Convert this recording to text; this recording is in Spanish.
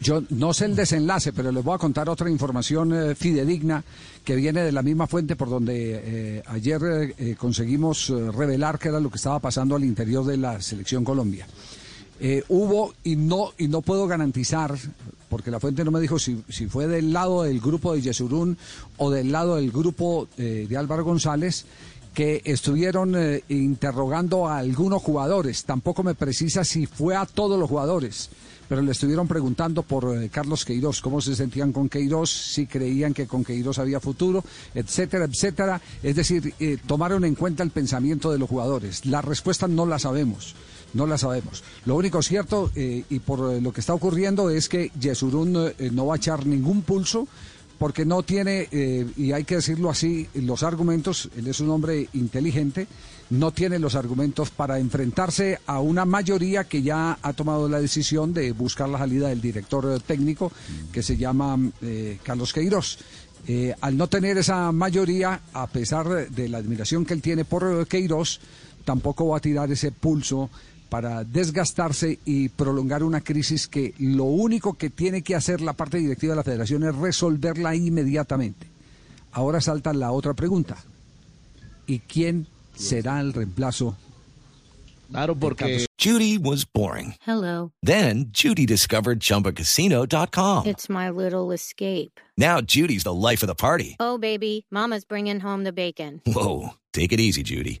Yo no sé el desenlace, pero les voy a contar otra información eh, fidedigna que viene de la misma fuente por donde eh, ayer eh, conseguimos revelar qué era lo que estaba pasando al interior de la selección Colombia. hubo y no y no puedo garantizar porque la fuente no me dijo si, si fue del lado del grupo de Yesurún o del lado del grupo de Álvaro González que estuvieron interrogando a algunos jugadores. Tampoco me precisa si fue a todos los jugadores pero le estuvieron preguntando por eh, Carlos Queiroz, cómo se sentían con Queiroz, si creían que con Queiroz había futuro, etcétera, etcétera. Es decir, eh, tomaron en cuenta el pensamiento de los jugadores. La respuesta no la sabemos. No la sabemos. Lo único cierto, eh, y por lo que está ocurriendo, es que Yesurún no va a echar ningún pulso porque no tiene, y hay que decirlo así, los argumentos, él es un hombre inteligente, no tiene los argumentos para enfrentarse a una mayoría que ya ha tomado la decisión de buscar la salida del director técnico que se llama eh, Carlos Queiroz. Eh, al no tener esa mayoría, a pesar de la admiración que él tiene por Queiroz, tampoco va a tirar ese pulso para desgastarse y prolongar una crisis que lo único que tiene que hacer la parte directiva de la federación es resolverla inmediatamente. Ahora salta la otra pregunta. ¿Y quién será el reemplazo. Claro, porque Judy was boring. Hello. Then Judy discovered chumbacasino.com. It's my little escape. Now Judy's the life of the party. Oh, baby, Mama's bringing home the bacon. Whoa. Take it easy, Judy.